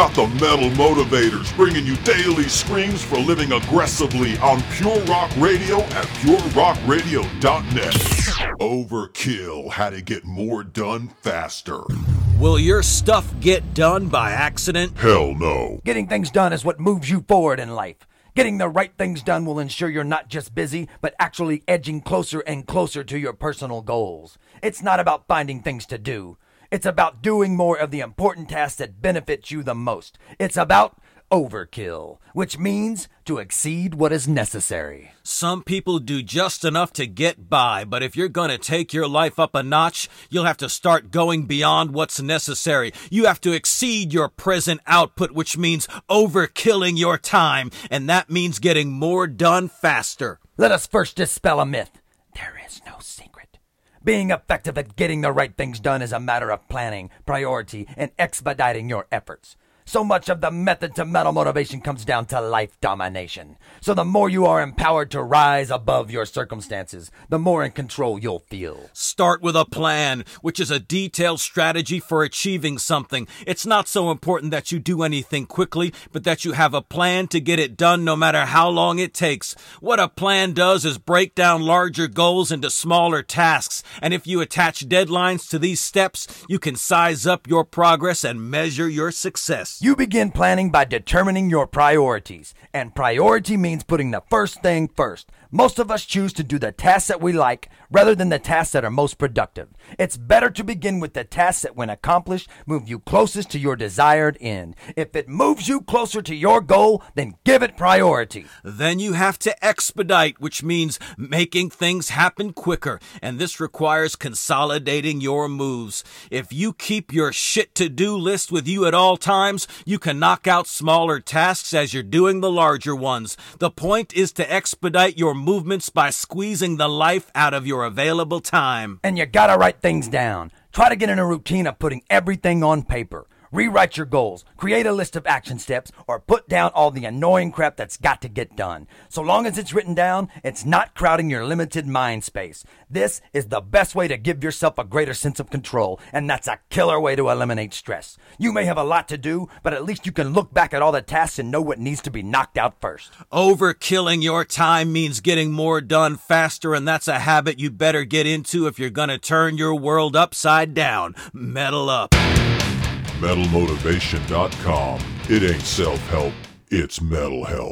got the Metal Motivators bringing you daily screams for living aggressively on Pure Rock Radio at purerockradio.net. Overkill, how to get more done faster. Will your stuff get done by accident? Hell no. Getting things done is what moves you forward in life. Getting the right things done will ensure you're not just busy, but actually edging closer and closer to your personal goals. It's not about finding things to do. It's about doing more of the important tasks that benefit you the most. It's about overkill, which means to exceed what is necessary. Some people do just enough to get by, but if you're gonna take your life up a notch, you'll have to start going beyond what's necessary. You have to exceed your present output, which means overkilling your time, and that means getting more done faster. Let us first dispel a myth. There is no secret. Being effective at getting the right things done is a matter of planning, priority, and expediting your efforts. So much of the method to metal motivation comes down to life domination. So the more you are empowered to rise above your circumstances, the more in control you'll feel. Start with a plan, which is a detailed strategy for achieving something. It's not so important that you do anything quickly, but that you have a plan to get it done no matter how long it takes. What a plan does is break down larger goals into smaller tasks. And if you attach deadlines to these steps, you can size up your progress and measure your success. You begin planning by determining your priorities, and priority means putting the first thing first. Most of us choose to do the tasks that we like rather than the tasks that are most productive. It's better to begin with the tasks that, when accomplished, move you closest to your desired end. If it moves you closer to your goal, then give it priority. Then you have to expedite, which means making things happen quicker, and this requires consolidating your moves. If you keep your shit to do list with you at all times, you can knock out smaller tasks as you're doing the larger ones. The point is to expedite your movements by squeezing the life out of your available time. And you gotta write things down. Try to get in a routine of putting everything on paper. Rewrite your goals, create a list of action steps, or put down all the annoying crap that's got to get done. So long as it's written down, it's not crowding your limited mind space. This is the best way to give yourself a greater sense of control, and that's a killer way to eliminate stress. You may have a lot to do, but at least you can look back at all the tasks and know what needs to be knocked out first. Overkilling your time means getting more done faster, and that's a habit you better get into if you're gonna turn your world upside down. Metal up. MetalMotivation.com. It ain't self help, it's metal help.